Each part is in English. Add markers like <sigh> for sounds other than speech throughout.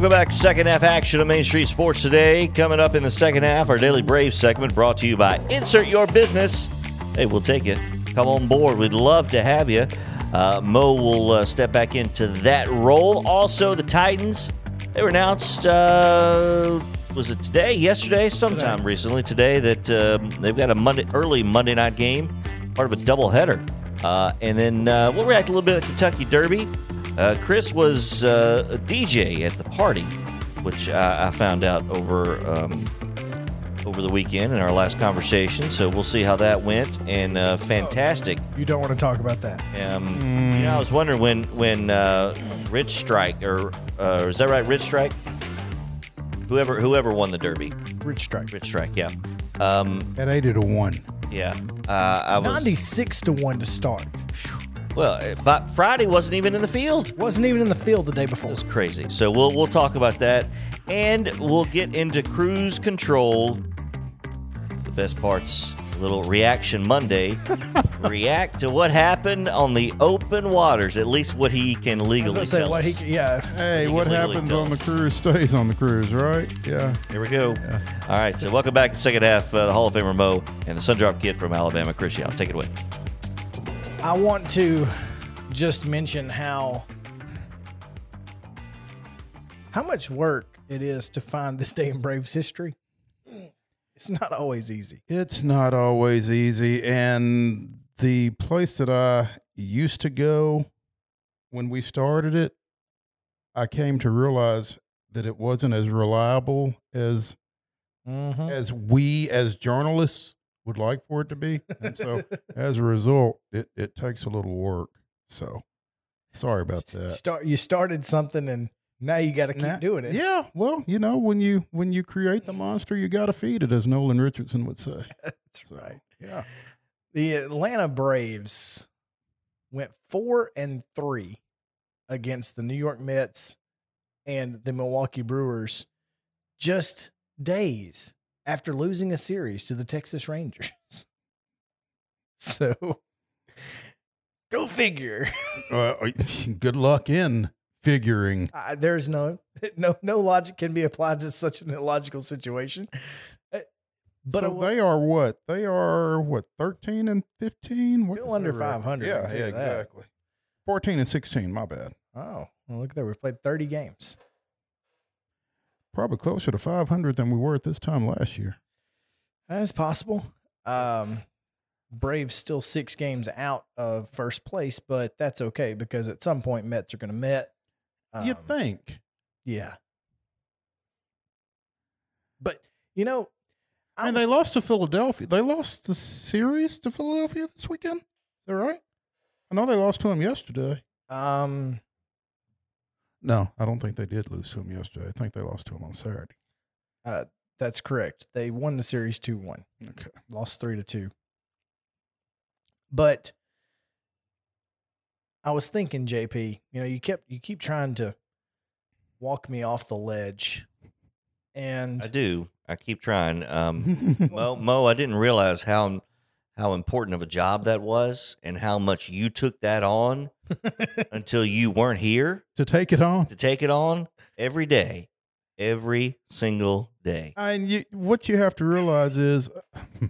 Welcome back. Second half action of Main Street Sports today. Coming up in the second half, our Daily Brave segment brought to you by Insert Your Business. Hey, we'll take it. Come on board. We'd love to have you. Uh, Mo will uh, step back into that role. Also, the Titans, they were announced, uh, was it today, yesterday, sometime Today. recently, today, that um, they've got a Monday, early Monday night game, part of a doubleheader. Uh, and then uh, we'll react a little bit at Kentucky Derby. Uh, Chris was uh, a DJ at the party, which I, I found out over um, over the weekend in our last conversation. So we'll see how that went. And uh, fantastic. You don't want to talk about that. Um, You know, I was wondering when when uh, Rich Strike or uh, is that right? Rich Strike. Whoever whoever won the Derby, Rich strike. Rich Strike. Yeah. Um, At 80 to 1. yeah. Uh, I was. 96 to 1 to start. Well, uh, but Friday wasn't even in the field. Wasn't even in the field the day before. It before. was crazy. So we'll we'll talk about that, and we'll get into cruise control. The best parts, a little reaction Monday. <laughs> React to what happened on the open waters. At least what he can legally say tell what us. he, yeah. Hey, You what legally happens tell on the us. cruise stays on the cruise, right? Yeah. Here we go. All right. So welcome back to the second half. Uh, the Hall of Famer Mo and the Sundrop Kid from Alabama, Chris Young. Take it away. I want to just mention how how much work it is to find this day in Braves history. It's not always easy. It's not always easy. And the place that I used to go when we started it, I came to realize that it wasn't as reliable as Mm-hmm. as we as journalists would like for it to be. And so as a result, it, it takes a little work. So sorry about that. Start you started something and now you got to keep Nah, doing it. Yeah, well, you know, when you when you create the monster, you got to feed it, as Nolan Richardson would say. <laughs> That's So, right. Yeah, The Atlanta Braves went four and three against the New York Mets and the Milwaukee Brewers just days after losing a series to the Texas Rangers. <laughs> So go figure. <laughs> uh, good luck in figuring. Uh, there's no no no logic can be applied to such an illogical situation. Uh, But so they are what? They are what? Thirteen and fifteen? Still under 500, Yeah, yeah, you that. exactly. Fourteen and sixteen. My bad. oh, well, look there. We played 30 games. Probably closer to five hundred than we were at this time last year. That's possible. Um, Braves still six games out of first place, but that's okay because at some point Mets are going to Met. you Um, think? Yeah. But you know, I mean, they lost to Philadelphia. They lost the series to Philadelphia this weekend. Is that right? I know they lost to them yesterday. Um, No, I don't think they did lose to him yesterday. I think they lost to him on Saturday. uh, that's correct. They won the series two one. Okay. lost three to two. But I was thinking, JP, you know, you kept you keep trying to walk me off the ledge, and I do. I keep trying. Um, <laughs> Mo, Mo, I didn't realize how how important of a job that was, and how much you took that on <laughs> until you weren't here to take it on. to take it on every day, every single day. And you, what you have to realize is, <laughs>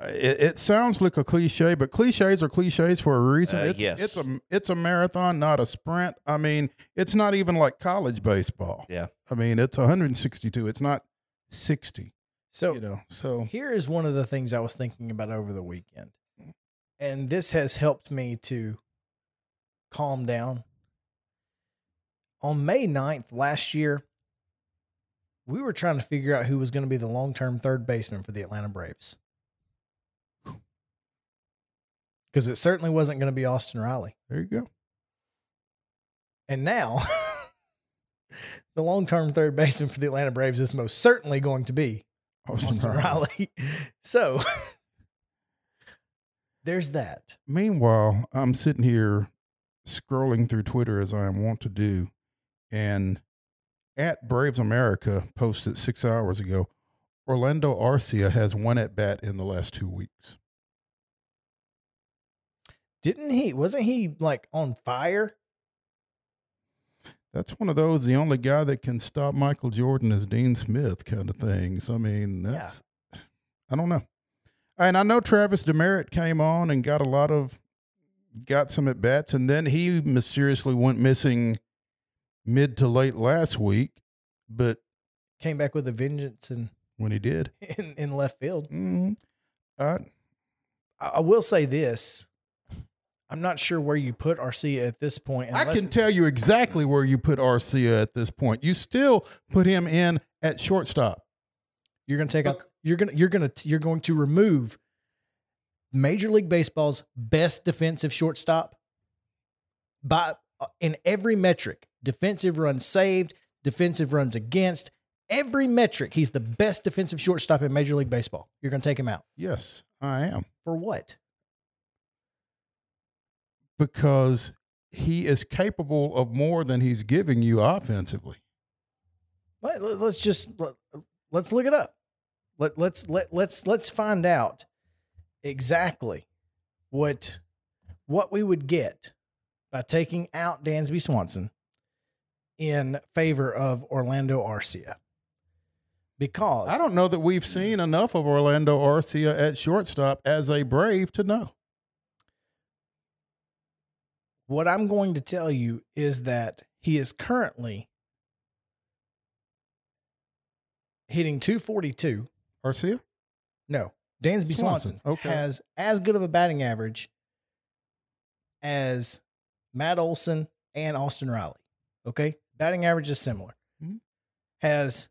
it, it sounds like a cliche, but cliches are cliches for a reason. Uh, it's, yes. it's a it's a marathon, not a sprint. I mean, it's not even like college baseball. Yeah. I mean, it's 162. It's not 60. So You know, so here is one of the things I was thinking about over the weekend, mm. and this has helped me to calm down. On May 9th last year, we were trying to figure out who was going to be the long term third baseman for the Atlanta Braves. Because it certainly wasn't going to be Austin Riley. there you go. And now, <laughs> the long term third baseman for the Atlanta Braves is most certainly going to be Oh, <laughs> Austin Austin Riley. Riley. <laughs> So <laughs> there's that. Meanwhile, I'm sitting here scrolling through Twitter as I am wont to do, and at Braves America posted six hours ago, Orlando Arcia has one at bat in the last two weeks. Didn't he? Wasn't he like on fire? That's one of those. The only guy that can stop Michael Jordan is Dean Smith, kind of things. I mean, that's I don't know. And I know Travis Demeritte came on and got a lot of got some at bats, and then he mysteriously went missing mid to late last week. But Came back with a vengeance and when he did, <laughs> in, in left field. mm, I, I, I will say this. I'm not sure where you put Arcia at this point. I can tell you exactly where you put Arcia at this point. You still put him in at shortstop. You're going to take out. You're going to. You're going to. You're going to remove Major League Baseball's best defensive shortstop by uh, in every metric: defensive runs saved, defensive runs against. Every metric, he's the best defensive shortstop in Major League Baseball. You're going to take him out Yes, I am. for what? Because he is capable of more than he's giving you offensively. Let, let's just let, let's look it up. Let let's let let's let's find out exactly what what we would get by taking out Dansby Swanson in favor of Orlando Arcia. Because I don't know that we've seen enough of Orlando Arcia at shortstop as a Brave to know. What I'm going to tell you is that he is currently hitting 242 Arcia? No, Dansby Swanson, Swanson, okay. has as good of a batting average as Matt Olson and Austin Riley. Okay, batting average is similar. Mhm. Has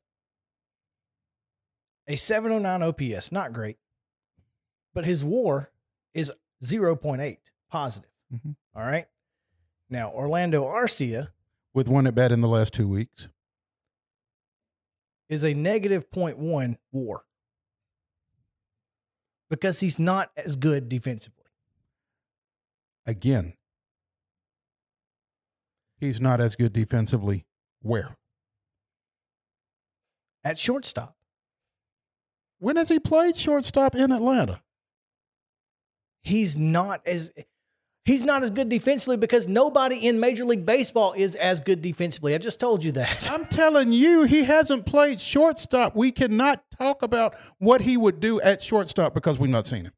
a 709 OPS, not great, but his WAR is 0.8 positive. Mhm. All right. Now Orlando Arcia With one at bat in the last two weeks. is a negative 0.1 WAR because he's not as good defensively. Again, he's not as good defensively. Where? at shortstop. When has he played shortstop in Atlanta? He's not as he's not as good defensively because nobody in Major League Baseball is as good defensively. I just told you that. I'm telling you, he hasn't played shortstop. We cannot talk about what he would do at shortstop because we've not seen him.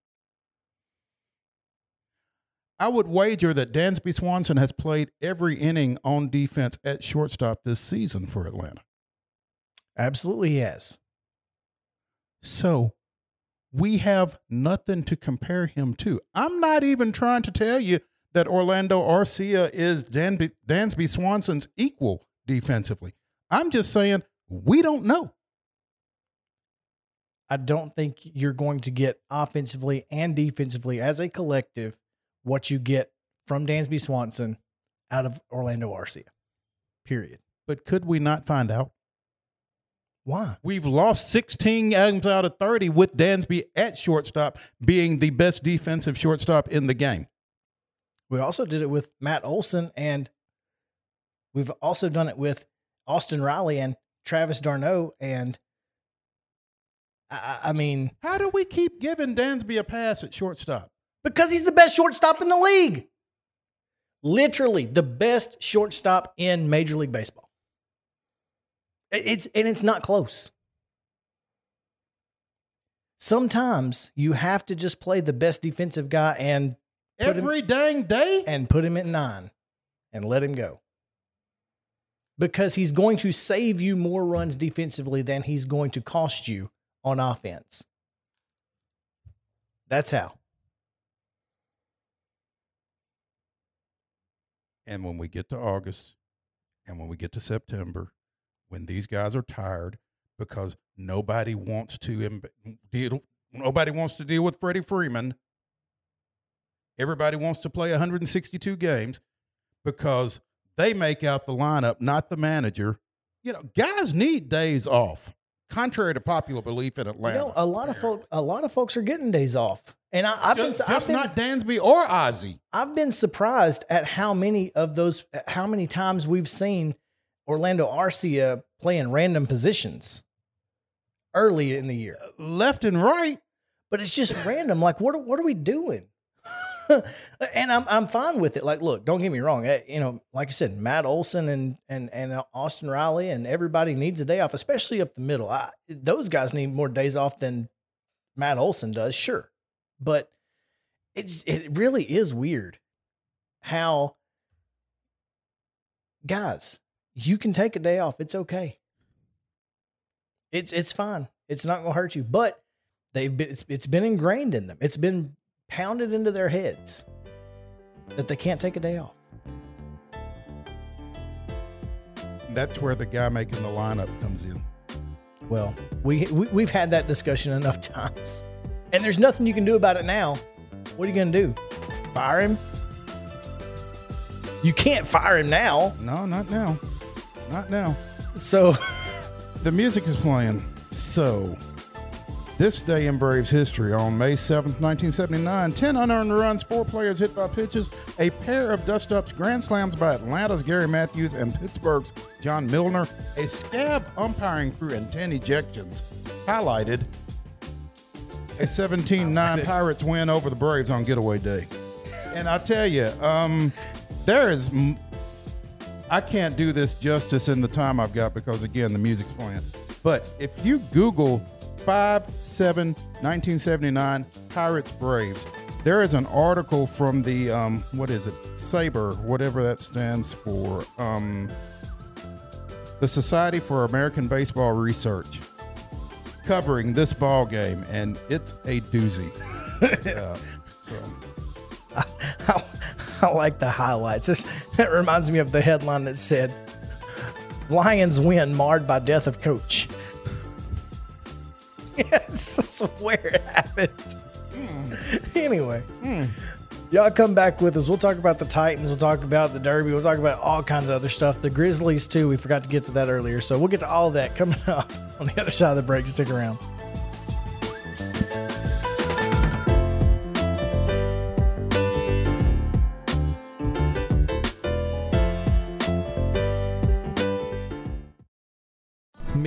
I would wager that Dansby Swanson has played every inning on defense at shortstop this season for Atlanta. Absolutely yes. So we have nothing to compare him to. I'm not even trying to tell you that Orlando Arcia is Dansby, Dansby Swanson's equal defensively. I'm just saying we don't know. I don't think you're going to get offensively and defensively as a collective what you get from Dansby Swanson out of Orlando Arcia. Period. But could we not find out? Why? We've lost 16 games out of 30 with Dansby at shortstop being the best defensive shortstop in the game. We also did it with Matt Olson, and we've also done it with Austin Riley and Travis d'Arnaud. And I, I I mean, How do we keep giving Dansby a pass at shortstop? because he's the best shortstop in the league. Literally the best shortstop in Major League Baseball. It- It's and it's not close. Sometimes you have to just play the best defensive guy and Put him- Every dang day? and put him at nine and let him go. Because he's going to save you more runs defensively than he's going to cost you on offense. That's how. And when we get to August and when we get to September, when these guys are tired because nobody wants to im- deal, nobody wants to deal with Freddie Freeman. Everybody wants to play 162 games because they make out the lineup, not the manager. You know, guys need days off, contrary to popular belief in You Atlanta. know, a lot of folk, a lot of folks are getting days off, and I, I've just, been, just been, not Dansby or Ozzy. I've been surprised at how many of those, how many times we've seen Orlando Arcia playing random positions early in the year. Left and right. But it's just <laughs> random. Like, what, are- what are we doing? <laughs> and I'm I'm fine with it. Like, look, don't get me wrong. eh, You know, like I said, Matt Olson and and and Austin Riley and everybody needs a day off, especially up the middle. I, those guys need more days off than Matt Olson does, sure, but it's it really is weird how guys you can take a day off. It's okay. It's it's fine. It's not gonna hurt you, but they've been it's, it's been ingrained in them. It's been pounded into their heads that they can't take a day off. That's where the guy making the lineup comes in. Well, we, we we've had that discussion enough <laughs> times, and there's nothing you can do about it now. What are you gonna do? Fire him? You can't fire him now. No, not now. Not now. So <laughs> The music is playing. So, this day in Braves history on May 7th, 1979, 10 unearned runs, four players hit by pitches, a pair of dust ups, grand slams by Atlanta's Gary Matthews and Pittsburgh's John Milner, a scab umpiring crew, and 10 ejections highlighted a 17 9 <laughs> Pirates win over the Braves on getaway day. And I tell you, um, there is. m- I can't do this justice in the time I've got because, again, the music's playing. But if you Google 5 7 1979 Pirates Braves, there is an article from the, um, what is it, SABR, whatever that stands for, um, the Society for American Baseball Research, covering this ball game, and it's a doozy. <laughs> Yeah, so. <laughs> I, like the highlights. This, that reminds me of the headline that said, "Lions win marred by death of coach." <laughs> Yes, I swear it happened. Hmm. Anyway, hmm. y'all come back with us. We'll talk about the Titans. We'll talk about the Derby. We'll talk about all kinds of other stuff. The Grizzlies too. We forgot to get to that earlier, so we'll get to all of that coming <laughs> up on the other side of the break. Stick around.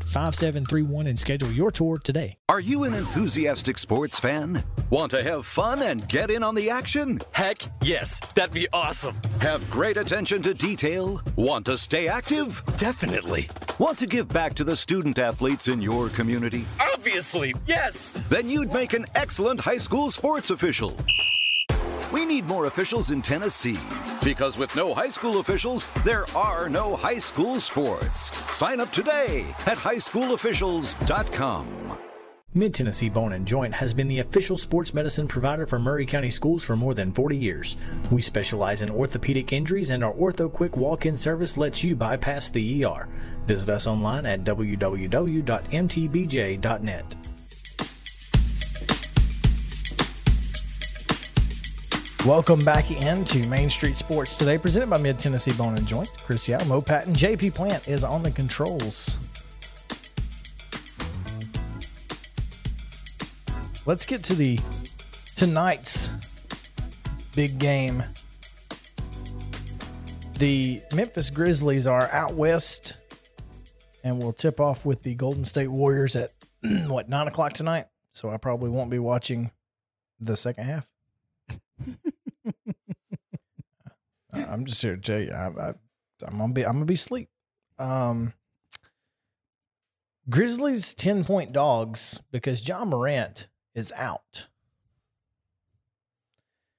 931-388-5731 and schedule your tour today. Are you an enthusiastic sports fan? Want to have fun and get in on the action? Heck yes, that'd be awesome. Have great attention to detail? Want to stay active? Definitely. Want to give back to the student athletes in your community? Obviously, yes. Then you'd make an excellent high school sports official. We need more officials in Tennessee because with no high school officials, there are no high school sports. Sign up today at highschoolofficials.com. Mid Tennessee Bone and Joint has been the official sports medicine provider for Maury County Schools for more than 40 years. We specialize in orthopedic injuries, and our Ortho Quick walk in service lets you bypass the ER. Visit us online at www.mtbj.net. Welcome back into Main Street Sports today, presented by Mid Tennessee Bone and Joint. Chris Yao, Mo Patton, JP Plant is on the controls. Let's get to the tonight's big game. The Memphis Grizzlies are out west and we'll tip off with the Golden State Warriors at <clears throat> what nine o'clock tonight. So I probably won't be watching the second half. I'm just here, Jay. I, I, I'm gonna be I'm gonna be asleep. Um, Grizzlies ten point dogs because Ja Morant is out.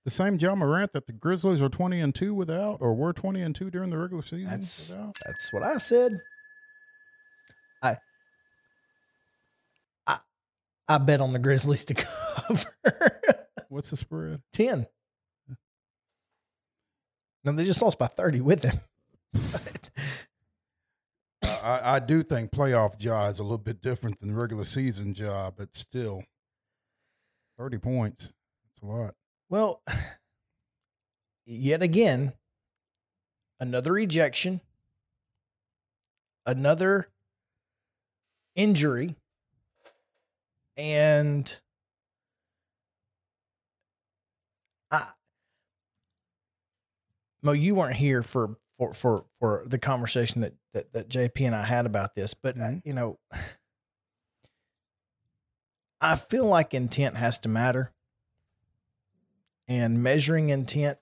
The same Ja Morant that the Grizzlies are 20 and 2 without, or were 20 and 2 during the regular season That's without? that's what I said. I I I bet on the Grizzlies to <laughs> cover What's the spread? ten. No, they just lost by thirty with him. <laughs> I, I do think playoff Ja is a little bit different than regular season Ja, but still, 30 points. That's a lot. Well, yet again, another ejection, another injury, and I, Mo, you weren't here for for for for the conversation that that, that JP and I had about this, but uh, Mhm. you know, I feel like intent has to matter and measuring intent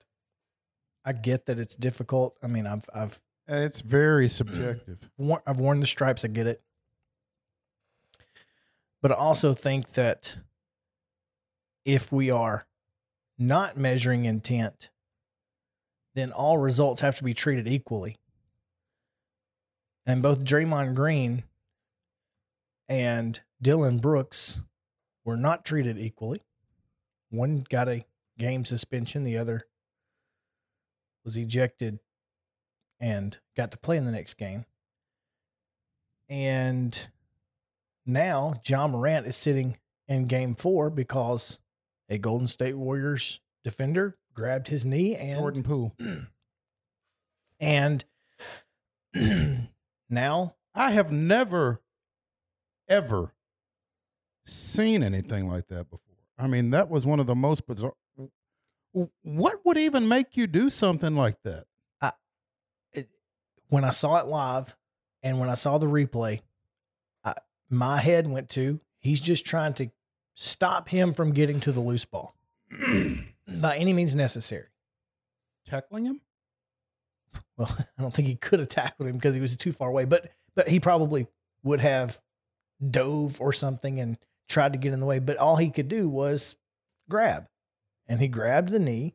i get that it's difficult i mean i've i've It's very subjective. <clears throat> i've worn the stripes i get it but i also think that if we are not measuring intent then all results have to be treated equally and both Draymond Green and Dillon Brooks were not treated equally one got a game suspension. The other was ejected and got to play in the next game. And now Ja Morant is sitting in game four because a Golden State Warriors defender grabbed his knee and Jordan Poole. <clears throat> and <clears throat> now I have never, ever seen anything like that before. I mean, that was one of the most bizarre. What would even make you do something like that? it, when I saw it live and when I saw the replay, I, my head went to he's just trying to stop him from getting to the loose ball <clears throat> <clears throat> by any means necessary. Tackling him? Well, <laughs> I don't think he could have tackled him because he was too far away, but but he probably would have dove or something and tried to get in the way. But all he could do was grab, and he grabbed the knee.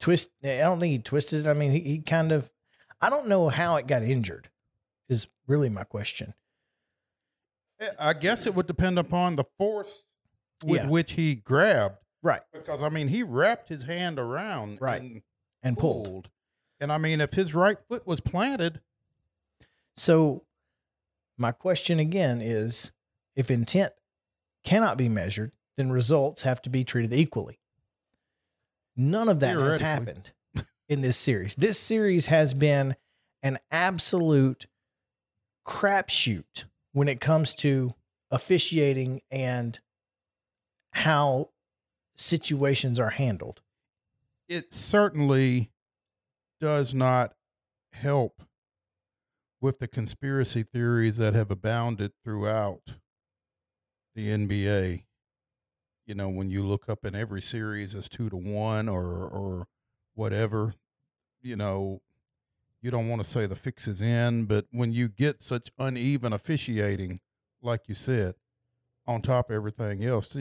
Twist. I don't think he twisted it. I mean, he, he kind of. I don't know how it got injured. Is really my question. Eh, I guess it would depend upon the force with Yeah. which he grabbed. Right. Because, I mean, he wrapped his hand around Right. and And pulled. pulled. And, I mean, if his right foot was planted, So, my question again is if intent cannot be measured, then results have to be treated equally. None of that has happened in this series. This series has been an absolute crapshoot when it comes to officiating and how situations are handled. it certainly does not help with the conspiracy theories that have abounded throughout the NBA. You know, when you look up in every series as two to one or or whatever, you know, you don't want to say the fix is in, but when you get such uneven officiating, like you said, on top of everything else,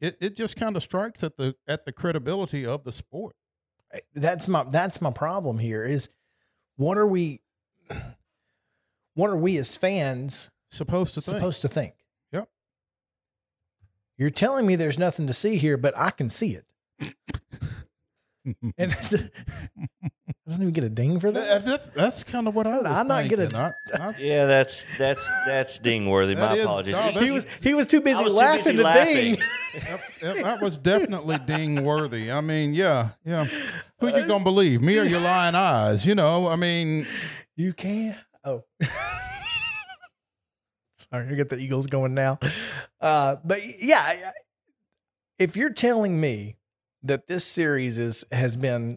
it, it just kind of strikes at the at the credibility of the sport. Eh, that's my that's my problem here is what are we what are we as fans Supposed to think. supposed to think Yep. you're telling me there's nothing to see here but i can see it <laughs> and i don't even get a ding for That- that that's that's kind of what I was I'm not gonna- thinking. I- <laughs> I- Yeah, that's that's that's ding worthy. That My is- apologies. no, He- was he was too busy I was too laughing busy to laughing. ding Yep, <laughs> yep, that was definitely ding worthy. I mean, yeah, yeah. Who you gonna believe, me or your lying eyes? You know, I mean, you can't oh <laughs> sorry i get the eagles going now uh but yeah I- I- if you're telling me that this series is has been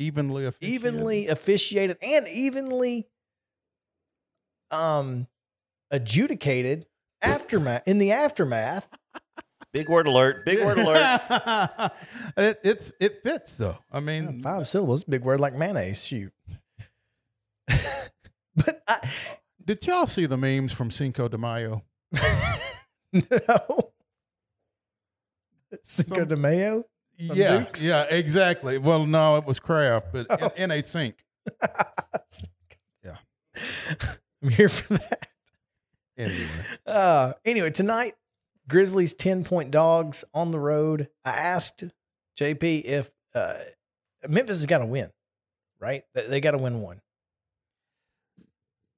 evenly officiated. evenly officiated and evenly um, adjudicated aftermath in the aftermath. <laughs> Big word alert. Big word <laughs> alert. <laughs> it, it's it fits though. I mean, Five syllables, big word like mayonnaise. Shoot. but I, did y'all see the memes from Cinco de Mayo? no. Cinco Some- de Mayo. From yeah, Duke's? yeah, exactly. Well, no, it was Kraft, but Oh. in, in a sink. <laughs> Yeah. I'm here for that. Anyway, Uh, anyway, tonight, Grizzlies 10 point dogs on the road. I asked JP if uh, Memphis has got to win, right? They, they got to win one.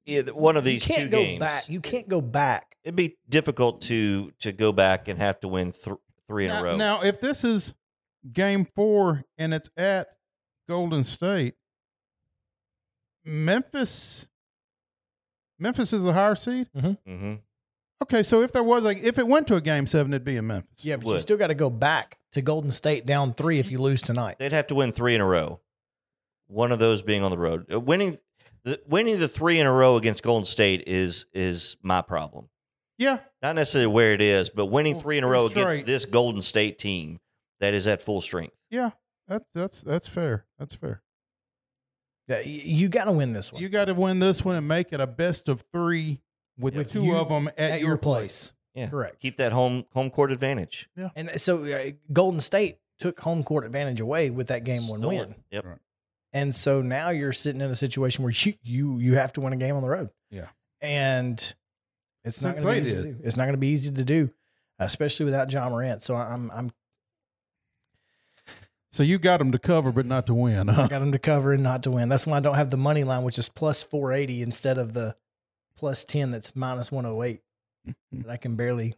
Yeah, one of these you can't two go games. back. You can't go back. It'd be difficult to to go back and have to win th- three in now, a row. now, if this is game four and it's at Golden State, Memphis, Memphis is a higher seed. hmm Okay, so if there was like if it went to a game seven, it'd be in Memphis. Yeah, but you still got to go back to Golden State down three if you lose tonight. They'd have to win three in a row. One of those being on the road. Uh, Winning the winning the three in a row against Golden State is is my problem. Yeah, Not necessarily where it is, but winning Well, three in a row that's right. against this Golden State team that is at full strength. yeah, that, that's that's fair. That's fair. Yeah, you got to win this one You got to win this one and make it a best of three with With two you of them at, at your place. Yeah, Correct. Keep that home home court advantage. Yeah, and so uh, Golden State took home court advantage away with that game one win. Yep. Right. And so now you're sitting in a situation where you you you have to win a game on the road. Yeah. And it's not going to be easy to do. It's not going to be easy to do, especially without Ja Morant. So I'm I'm So you got them to cover, but not to win. Huh? got them to cover and not to win. That's why I don't have the money line, which is plus 480 instead of the plus 10 that's minus 108. Mm-hmm. that I can barely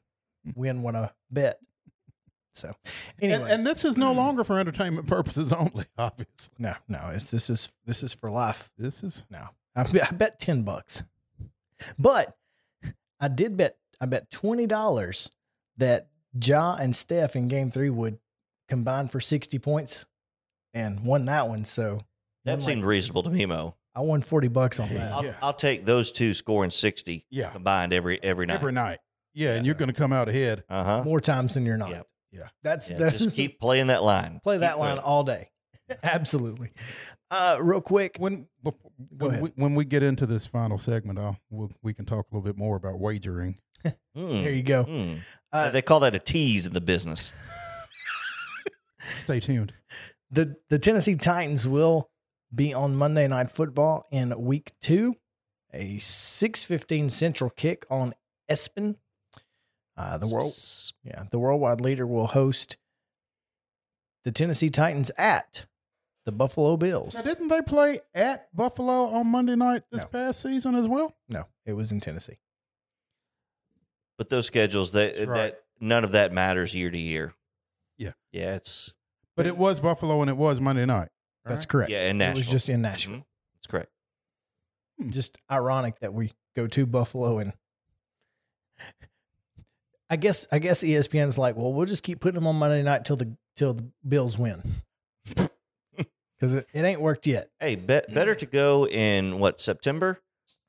mm-hmm. win what I bet. So anyway, And, and this is no mm. longer for entertainment <laughs> purposes only. <laughs> Obviously, no, no, it's this is this is for life. this is No, I, bet- I bet ten bucks, but I did bet. I bet twenty dollars that Ja and Steph in Game Three would combine for sixty points, and won that one. So That won like- seemed reasonable to me, Mo. I won forty bucks on that. I'll, Yeah. I'll take those two scoring sixty Yeah. combined every every night. every night. Yeah, and you're going to come out ahead. Uh huh. More times than you're not. Yep. Yeah. That's Yeah, that's just keep playing that line. play Keep that line playing. all day. <laughs> Absolutely. Uh, real quick, When bef- Go when we, when we get into this final segment, I'll we'll, we can talk a little bit more about wagering. Mm, <laughs> there you go. mm. Uh, they call that a tease in the business. <laughs> Stay tuned. the the Tennessee Titans will be on Monday Night Football in Week Two, a six fifteen Central kick on ESPN. Uh, the world, yeah, the worldwide leader will host the Tennessee Titans at the Buffalo Bills. Now, didn't they play at Buffalo on Monday night this No. past season as well? no, it was in Tennessee. But those schedules, that That's right. that none of that matters year to year. Yeah. Yeah, it's But it was Buffalo and it was Monday night. That's correct. Yeah, in Nashville. It was just in Nashville. Mhm. That's correct. Just ironic that we go to Buffalo and. <laughs> I guess I guess ESPN's like, well, we'll just keep putting them on Monday night till the till the Bills win, <laughs> because it, it ain't worked yet. Hey, be- better to go in what September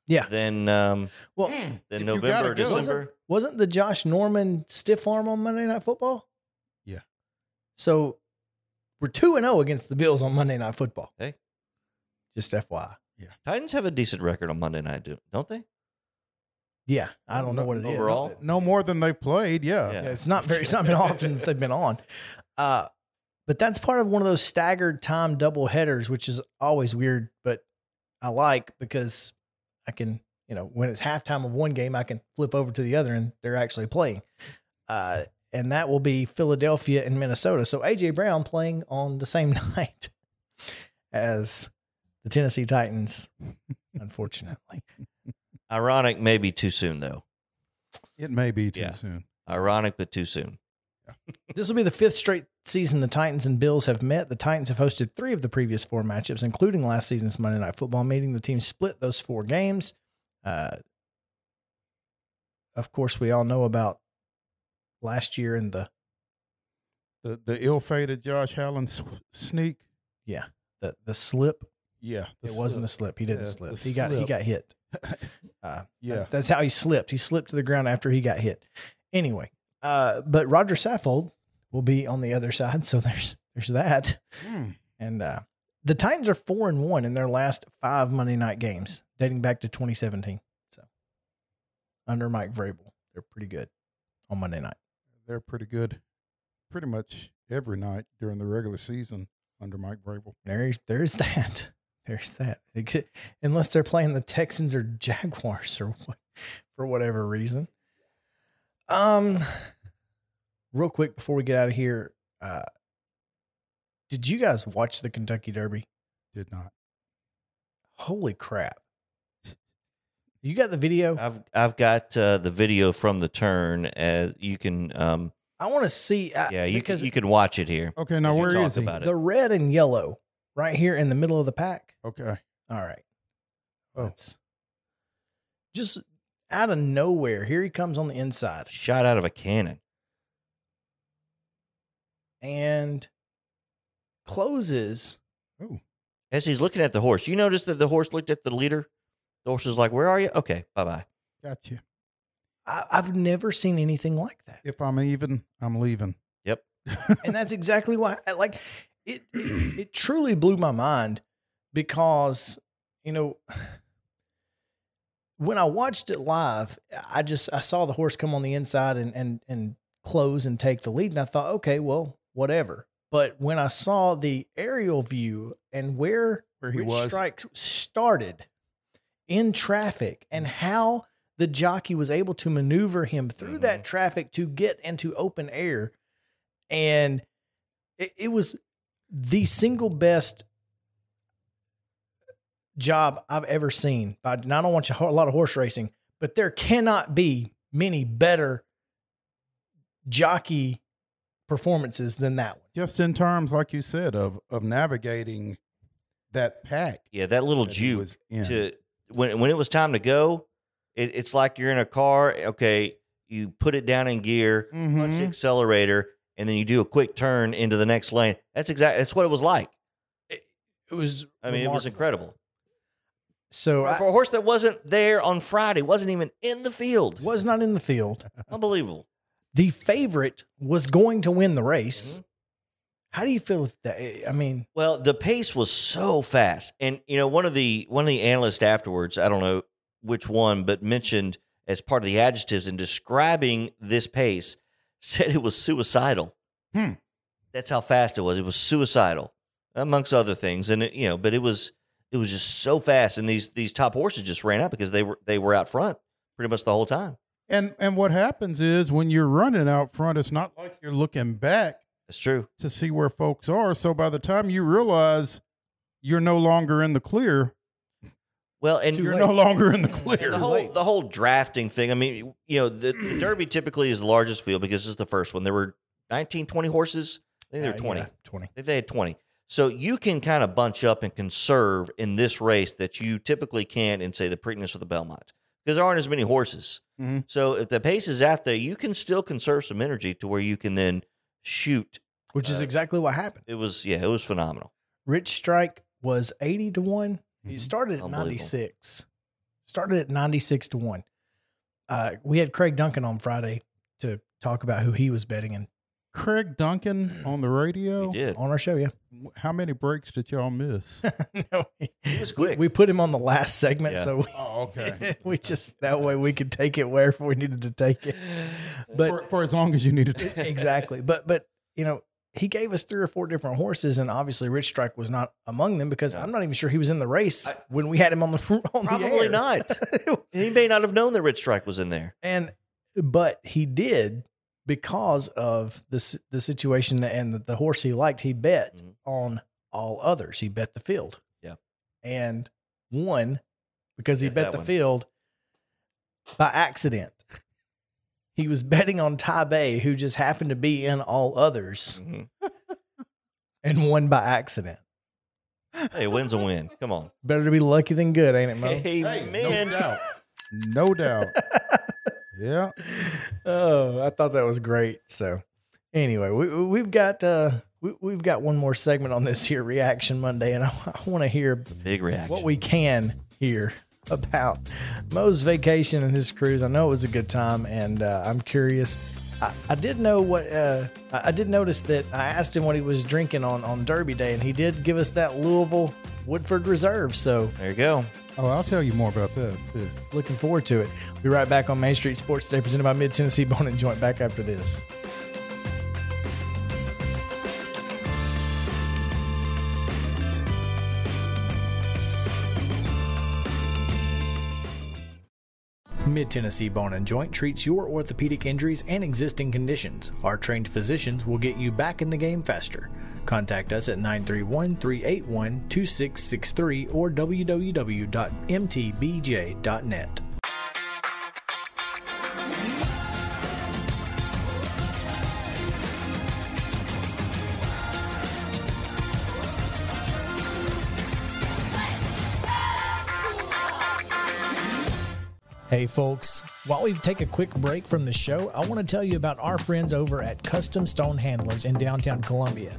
Yeah. than um, Well, than If you November gotta or go. December. wasn't the Josh Norman stiff arm on Monday Night Football? Yeah. So we're two and zero against the Bills on Monday Night Football. Hey. just FYI. Yeah. Titans have a decent record on Monday night, do- don't they? Yeah, I don't know what it is. Overall? No more than they've played. Yeah. Yeah. Yeah, it's not very. It's not been often that they've been on, uh, but that's part of one of those staggered time double headers, which is always weird. But I like because I can, you know, when it's halftime of one game, I can flip over to the other and they're actually playing. Uh, and that will be Philadelphia and Minnesota. So AJ Brown playing on the same <laughs> night as the Tennessee Titans, <laughs> unfortunately. Ironic, maybe too soon though. It may be too Yeah. soon. Ironic, but too soon. <laughs> This will be the fifth straight season the Titans and Bills have met. The Titans have hosted three of the previous four matchups, including last season's Monday Night Football meeting. The team split those four games. Uh, of course, we all know about last year in the The the ill-fated Josh Allen sneak. yeah the the slip. Yeah. the it wasn't a slip. slip. He didn't Yeah, slip. He got he got hit. <laughs> Uh, Yeah. that's how he slipped. He slipped to the ground after he got hit. Anyway, uh, but Rodger Saffold will be on the other <laughs> side, so there's there's that. Hmm. And uh, the Titans are four and one in their last five Monday night games, dating back to 2017. So under Mike Vrabel, they're pretty good on Monday night. They're pretty good pretty much every night during the regular season under Mike Vrabel. There, there's that. <laughs> There's that. Could- Unless they're playing the Texans or Jaguars or what, for whatever reason. Um, real quick before we get out of here, uh, did you guys watch the Kentucky Derby? Did not. Holy crap! You got the video? I've I've got uh, the video from the turn. As you can, um, I want to see. Uh, yeah, you because can, you can watch it here. Okay, now as you where talk is he? about it. the red and yellow right here in the middle of the pack. Okay. All right. Oh. That's just out of nowhere. Here he comes on the inside. Shot out of a cannon. and closes. Oh, As he's looking at the horse, you notice that the horse looked at the leader. The horse is like, "Where are you?" Okay, bye bye. gotcha. I, I've never seen anything like that, If I'm even, I'm leaving. Yep. <laughs> and that's exactly why. I- Like it, it, it truly blew my mind because you know when I watched it live, I just I saw the horse come on the inside and and and close and take the lead, and I thought, okay, well, whatever. But when I saw the aerial view and where Where he Rich was. Strike started in traffic and mm. how the jockey was able to maneuver him through that mm-hmm. traffic to get into open air. And it, it was the single best job I've ever seen. By, and I don't watch a lot of horse racing, but there cannot be many better jockey performances than that one. Just in terms, like you said, of of navigating that pack. Yeah, that little that juke was to when when it was time to go. It, it's like you're in a car. Okay, you put it down in gear, punch the Mhm. accelerator, and then you do a quick turn into the next lane. That's exactly that's what it was like. It was, I mean, it was incredible So for, I for a horse that wasn't there on Friday, wasn't even in the field. was not in the field. unbelievable. The favorite was going to win the race. Mhm. How do you feel if that? I mean, Well, the pace was so fast, and you know, one of the one of the analysts afterwards, I don't know which one, but mentioned as part of the adjectives in describing this pace, <laughs> said it was suicidal. Hmm. That's how fast it was. It was suicidal, amongst other things, and it, you know, but it was it was just so fast, and these these top horses just ran out because they were they were out front pretty much the whole time. And and what happens is when you're running out front, it's not like you're looking back That's true. to see where folks are. So by the time you realize you're no longer in the clear, Well, and you're late. no longer in the clear. the whole the whole drafting thing. I mean, you know, the, the Derby <clears throat> typically is the largest field because it's the first one. There were 19, 20 horses. I think there were uh, 20. yeah, 20. I think they had 20. So you can kind of bunch up and conserve in this race that you typically can't in, say, the Preakness or the Belmont because there aren't as many horses. Mhm. So if the pace is out there, you can still conserve some energy to where you can then shoot. Which is Uh, exactly what happened. It was, yeah, it was phenomenal. Rich Strike was 80 to 1. He Mhm. started at 96. Started at 96 to 1. Uh, we had Craig Duncan on Friday to talk about who he was betting in Craig Duncan on the radio. We did. on our show. Yeah. How many breaks did y'all miss? <laughs> no, he, It was we, quick. we put him on the last segment. Yeah. So we, oh, okay. <laughs> we just, that way we could take it wherever we needed to take it. But for, for as long as you needed to. <laughs> exactly. But but you know, he gave us three or four different horses, and obviously Rich Strike was not among them because No. I'm not even sure he was in the race I- when we had him on the on the Probably air. not. he may not have known that Rich Strike was in there. and but he did because of the the situation and the, the horse he liked. He bet Mhm. on all others. He bet the field. Yeah. and won because he Bet bet the one. field by accident. He was betting on Taiba, who just happened to be in all others, Mhm. and won by accident. Hey, win's a win. Come on. Better to be lucky than good, ain't it, Mo? Amen. no doubt. No doubt. <laughs> Yeah. oh, I thought that was great. So, anyway, we, we- we've got uh, we, we've got one more segment on this here reaction Monday, and I, I want to hear Big reaction. what we can hear about Mo's vacation and his cruise. I know it was a good time, and uh, I'm curious. I, I did know what uh, I I did notice that I asked him what he was drinking on on Derby Day, and he did give us that Louisville Woodford Reserve. So There you go. Oh, I'll tell you more about that too. looking forward to it. We'll be right back on Main Street Sports Today, presented by Mid Tennessee Bone and Joint. Back after this. Mid Tennessee Bone and Joint treats your orthopedic injuries and existing conditions. Our trained physicians will get you back in the game faster. Contact us at 931 381 2663 or www.mtbj.net. Hey folks, while we take a quick break from the show, I want to tell you about our friends over at Custom Stone Handlers in downtown Columbia.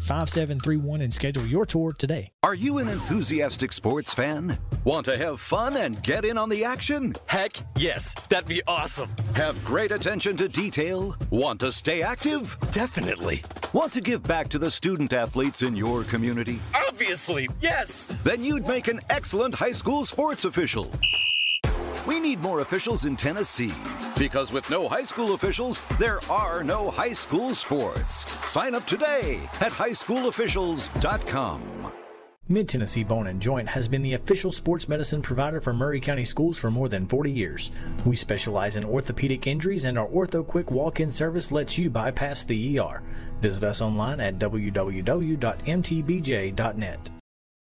931-388-5731 and schedule your tour today. Are you an enthusiastic sports fan? Want to have fun and get in on the action? Heck yes, that'd be awesome. Have great attention to detail? Want to stay active? Definitely. Want to give back to the student athletes in your community? Obviously, yes. Then you'd make an excellent high school sports official. We need more officials in Tennessee because with no high school officials, there are no high school sports. Sign up today at highschoolofficials.com. Mid Tennessee Bone and Joint has been the official sports medicine provider for Maury County Schools for more than 40 years. We specialize in orthopedic injuries, and our Ortho Quick walk in service lets you bypass the ER. Visit us online at www.mtbj.net.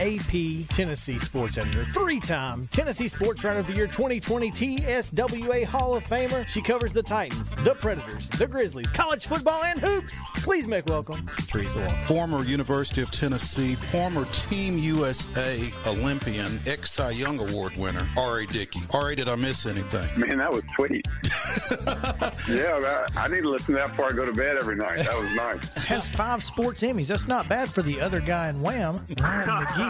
AP Tennessee Sports Editor, three time Tennessee Sports Writer of the Year 2020 TSWA Hall of Famer. She covers the Titans, the Predators, the Grizzlies, college football, and hoops. Please make welcome Teresa Walker. Former University of Tennessee, former Team USA Olympian, ex Cy Young Award winner, R.A. Dickey. R.A., did I miss anything? Man, that was sweet. <laughs> yeah, I, I need to listen to that before I go to bed every night. That was nice. Has five sports Emmys. That's not bad for the other guy in Wham, Ryan <laughs> McGee.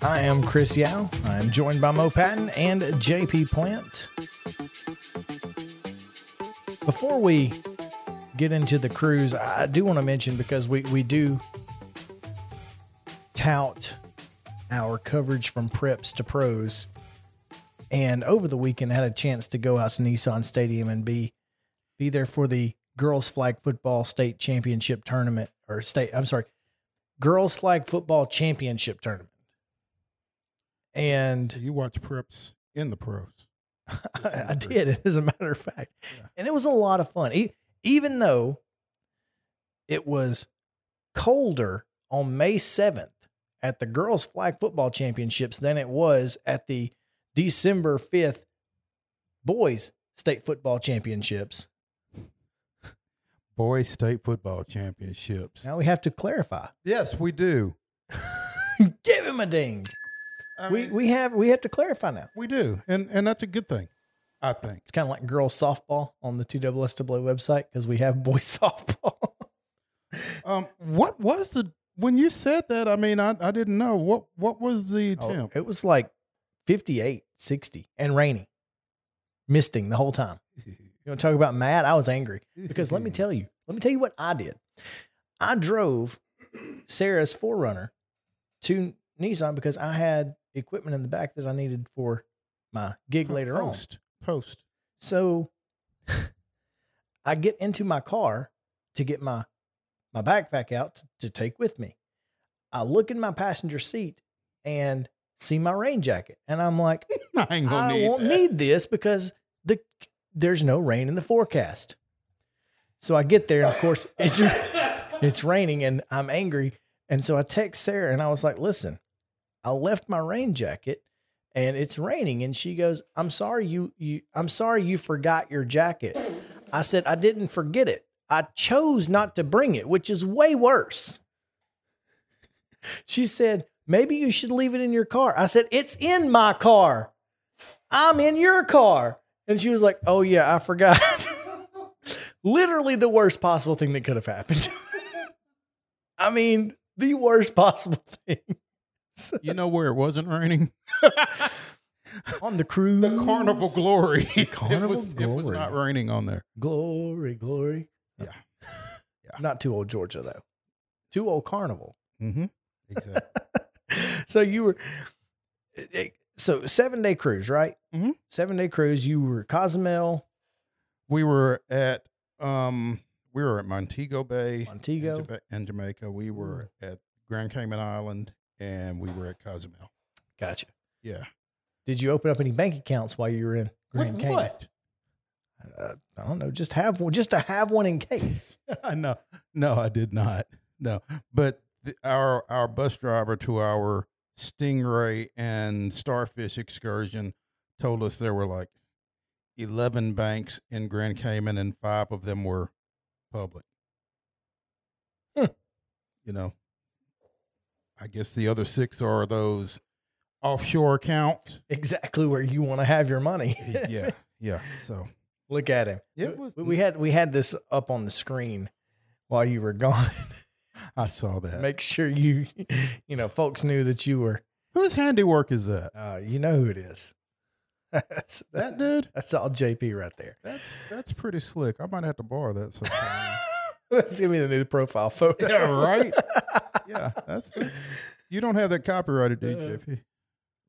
I am Chris Yao. I'm joined by Mo Patton and JP Plant. Before we get into the cruise, I do want to mention because we, we do tout our coverage from preps to pros. And over the weekend, I had a chance to go out to Nissan Stadium and be be there for the girls flag football state championship tournament or state. I'm sorry, girls flag football championship tournament. And So you watch preps in the pros. <laughs> I, I did, as a matter of fact. And it was a lot of fun. E- even though it was colder on May 7th at the girls' flag football championships than it was at the December 5th boys' state football championships. Boys State Football Championships. Now we have to clarify. Yes, we do. <laughs> Give him a ding. I We mean, we have we have to clarify now. we do, and and that's a good thing, I think. It's kind of like girls softball on the TWSWA website because we have boys <laughs> softball. Um, what was the when you said that? I mean, I, I didn't know what what was the Oh, temp. it was like 58, 60 and rainy, misting the whole time. <laughs> You want to talk about mad? I was angry because let me <laughs> tell you, let me tell you what I did. I drove Sarah's 4Runner to Nissan because I had equipment in the back that I needed for my gig later on. post post. So I get into my car to get my my backpack out to, to take with me. I look in my passenger seat and see my rain jacket, and I'm like, <laughs> I I need won't that. need this because the there's no rain in the forecast. So I get there, and of course it's <laughs> it's raining, and I'm angry, and so I text Sarah, and I was like, "Listen, I left my rain jacket, and it's raining." And she goes, "I'm sorry you you I'm sorry you forgot your jacket." I said, "I didn't forget it. I chose not to bring it, which is way worse." She said, "Maybe you should leave it in your car." I said, "It's in my car." I'm in your car. And she was like, Oh, yeah, I forgot. <laughs> Literally the worst possible thing that could have happened. <laughs> I mean, the worst possible thing. <laughs> You know where it wasn't raining? <laughs> On the cruise. The Carnival Glory. Carnival <laughs> it was it was not raining on there. Glory, glory. Yeah. yeah. Not too old Georgia, though. Too old Carnival. Mm-hmm. Exactly. so you were, it- it- so seven day cruise, right? Mhm. Seven day cruise. You were Cozumel, we were at um we were at Montego Bay, Montego. in Jamaica. We were at Grand Cayman Island, and we were at Cozumel. Gotcha. Yeah. Did you open up any bank accounts while you were in Grand With Cayman? what? Uh, I don't know. Just have one, just to have one in case. <laughs> no, no, I did not. No, but the, our our bus driver to our stingray and starfish excursion told us there were like eleven banks in Grand Cayman, and five of them were public. Hmm. You know, I guess the other six are those offshore accounts. exactly where you want to have your money. yeah, <laughs> yeah. So Look at him. It We- was- we had we had this up on the screen while you were <laughs> gone. I saw that. Make sure you you know folks knew that you were. Whose handiwork is that? Uh, you know who it is. <laughs> that's That dude. that's all JP right there. That's that's pretty slick. I might have to borrow that sometime. <laughs> That's gonna be the new profile photo. yeah, right. <laughs> Yeah, that's, that's you don't have that copyrighted, do you, Uh, JP?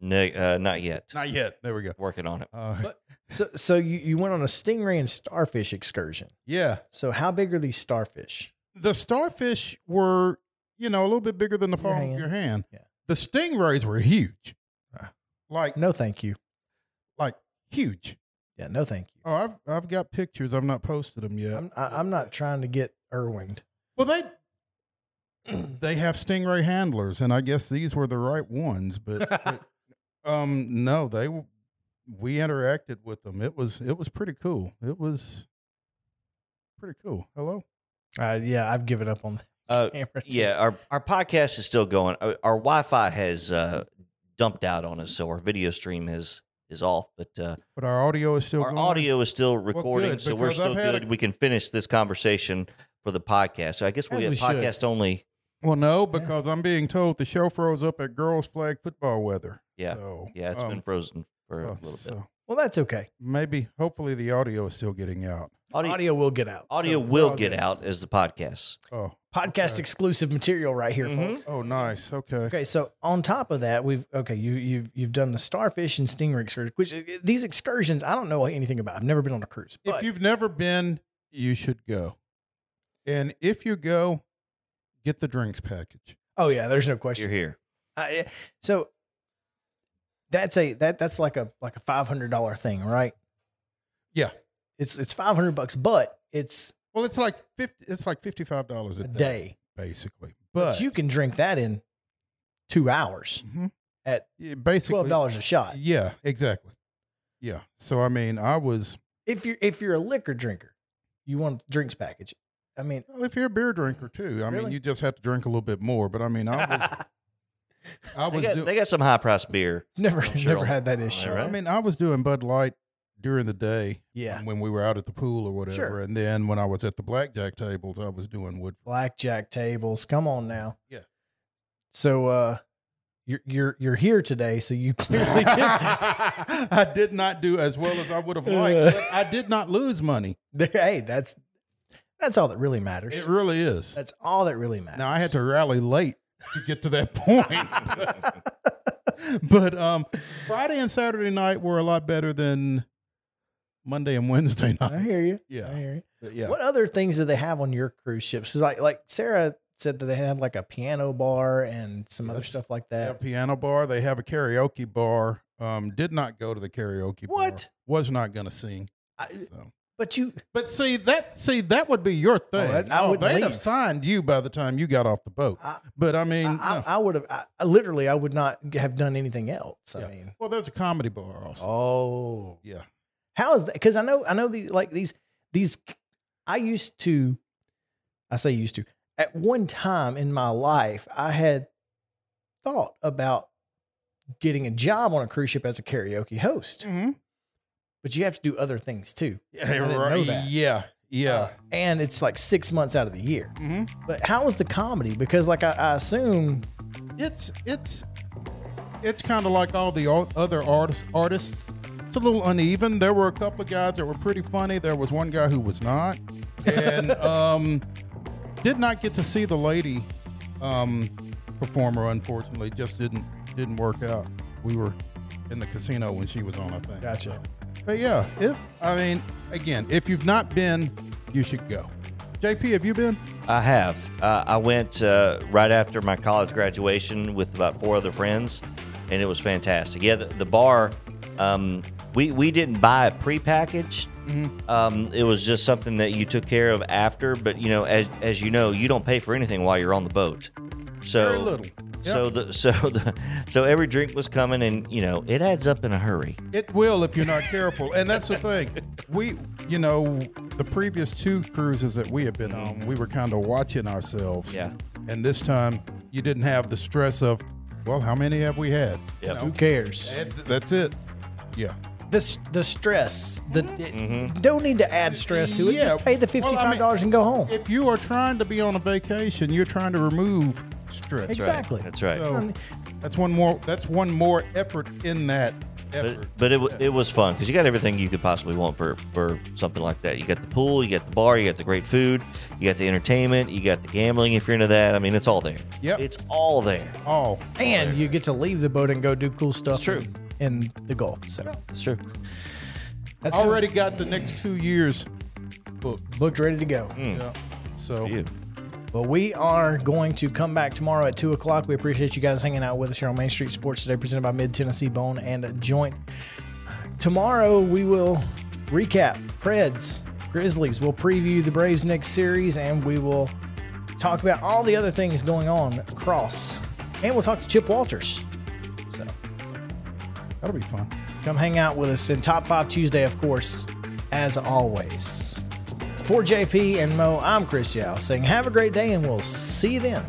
No, uh, not yet. Not yet. There we go. Working on it. Uh, So so you, you went on a stingray and starfish excursion. yeah, So how big are these starfish? the starfish were you know a little bit bigger than the Your palm hand. of your hand. Yeah. The stingrays were huge, Ah. like No, thank you. like huge. Yeah, no, thank you. Oh, I've I've got pictures. I've not posted them yet. I'm I, I'm not trying to get Irwined. Well, they <clears throat> they have stingray handlers, and I guess these were the right ones. But, <laughs> but, um, no, they we interacted with them. It was it was pretty cool. It was pretty cool. Hello. Uh, yeah, I've given up on the Uh, <laughs> camera. too. yeah, our our podcast is still going. Our, our Wi-Fi has uh, dumped out on us, so our video stream is is off. But uh, But our audio is still our going? audio is still recording, good, so we're because I've still had good. a- we can finish this conversation for the podcast. So I guess we As have we should. podcast only. Well, no, because I'm being told the show froze up at girls' flag football weather. Yeah. So, Yeah, it's been um, frozen for a uh, little bit. so Well, that's okay. maybe, hopefully, the audio is still getting out. Audio, Audio, will get out. audio So we're will all get good. out as the podcast. Oh, Podcast okay. exclusive material right here, Mhm. folks. Oh, nice. Okay. Okay, so on top of that, we've okay, you you you've done the starfish and stingray excursion, which uh, these excursions I don't know anything about. I've never been on a cruise. If you've never been, you should go. And if you go, get the drinks package. oh yeah, there's no question. You're question. here. I, so that's a that that's like a like a five hundred dollar thing, right? Yeah. It's it's five hundred bucks, but it's Well, it's like fifty. It's like fifty-five dollars a, a day, day. basically. But, But, you can drink that in two hours Mhm. at Yeah, basically, twelve dollars a shot. Yeah, exactly. Yeah. So I mean, I was. If you're if you're a liquor drinker, you want the drinks package. I mean, Well, if you're a beer drinker too, I mean, you just have to drink a little bit more. But I mean, I was. <laughs> I They was got, doing. they got some high price beer. Never, sure never had that issue. All right. I mean, I was doing Bud Light during the day Yeah, when we were out at the pool or whatever, Sure. and then when I was at the blackjack tables, I was doing wood. blackjack tables. Come on now. Yeah. So, uh, you're you're you're here today, so you <laughs> clearly did. <laughs> I did not do as well as I would have liked, but I did not lose money. <laughs> hey, that's that's all that really matters. It really is. That's all that really matters. Now I had to rally late to get to that point. but um, Friday and Saturday night were a lot better than Monday and Wednesday <laughs> night. I hear you. Yeah. I hear you. But yeah. What other things do they have on your cruise ships? 'Cause like like Sarah said that they had like a piano bar and some other stuff like They have a that. piano bar. They have a karaoke bar. Um, did not go to the karaoke bar. What? Was not going to sing. I, So. but you But see that see that would be your thing. that- I Oh, wouldn't they'd have signed you by the time you got off the boat. I, But I mean, I, no. I, I would have I, I literally I would not have done anything else. I mean, well, there's a comedy bar also. oh, Yeah. How is that? Because I know I know the like these these. I used to, I say used to. At one time in my life, I had thought about getting a job on a cruise ship as a karaoke host, Mm-hmm. but you have to do other things too. Yeah, I didn't right. know that. Yeah. Yeah. Uh, and it's like six months out of the year. hmm But how is the comedy? Because like I, I assume, It's it's it's kind of like all the o- other artists. Artists, it's a little uneven. There were a couple of guys that were pretty funny. There was one guy who was not, and <laughs> um, did not get to see the lady um, performer. Unfortunately, just didn't didn't work out. We were in the casino when she was on. I think. gotcha. But yeah, it, I mean, again, if you've not been, you should go. JP, have you been? I have. Uh, I went uh, right after my college graduation with about four other friends, and it was fantastic. Yeah, the, the bar, um, we we didn't buy it prepackaged. Um, it was just something that you took care of after. But you know, as as you know, you don't pay for anything while you're on the boat. So Very little. So the so <laughs> the so every drink was coming, and you know, it adds up in a hurry. It will if you're not careful. And that's the thing. We, you know, the previous two cruises that we have been on, we were kind of watching ourselves. Yeah. And this time, you didn't have the stress of, well, how many have we had? You know, Who cares? that's it. Yeah. The the stress. The mm-hmm. don't need to add stress to it. Yeah. Just pay the fifty Well, I five mean, dollars and go home. If you are trying to be on a vacation, you're trying to remove stress. Exactly. That's right. So that's one more. That's one more effort in that effort. But, but it, wa- it was fun because you got everything you could possibly want for, for something like that. You got the pool, you got the bar, you got the great food, you got the entertainment, you got the gambling if you're into that. I mean, it's all there. Yep. It's all there. oh, and you get to leave the boat and go do cool stuff. It's true. In the Gulf. So It's true. that's kinda already got the next two years booked. booked, ready to go. Mm. Yeah. So You. But we are going to come back tomorrow at 2 o'clock. We appreciate you guys hanging out with us here on Main Street Sports today, presented by Mid Tennessee Bone and Joint. Tomorrow, we will recap Preds, Grizzlies. We'll preview the Braves' next series, and we will talk about all the other things going on across. And we'll talk to Chip Walters. That'll be fun. come hang out with us in Top 5 Tuesday, of course, as always. For JP and Mo, I'm Chris Yao saying have a great day, and we'll see you then.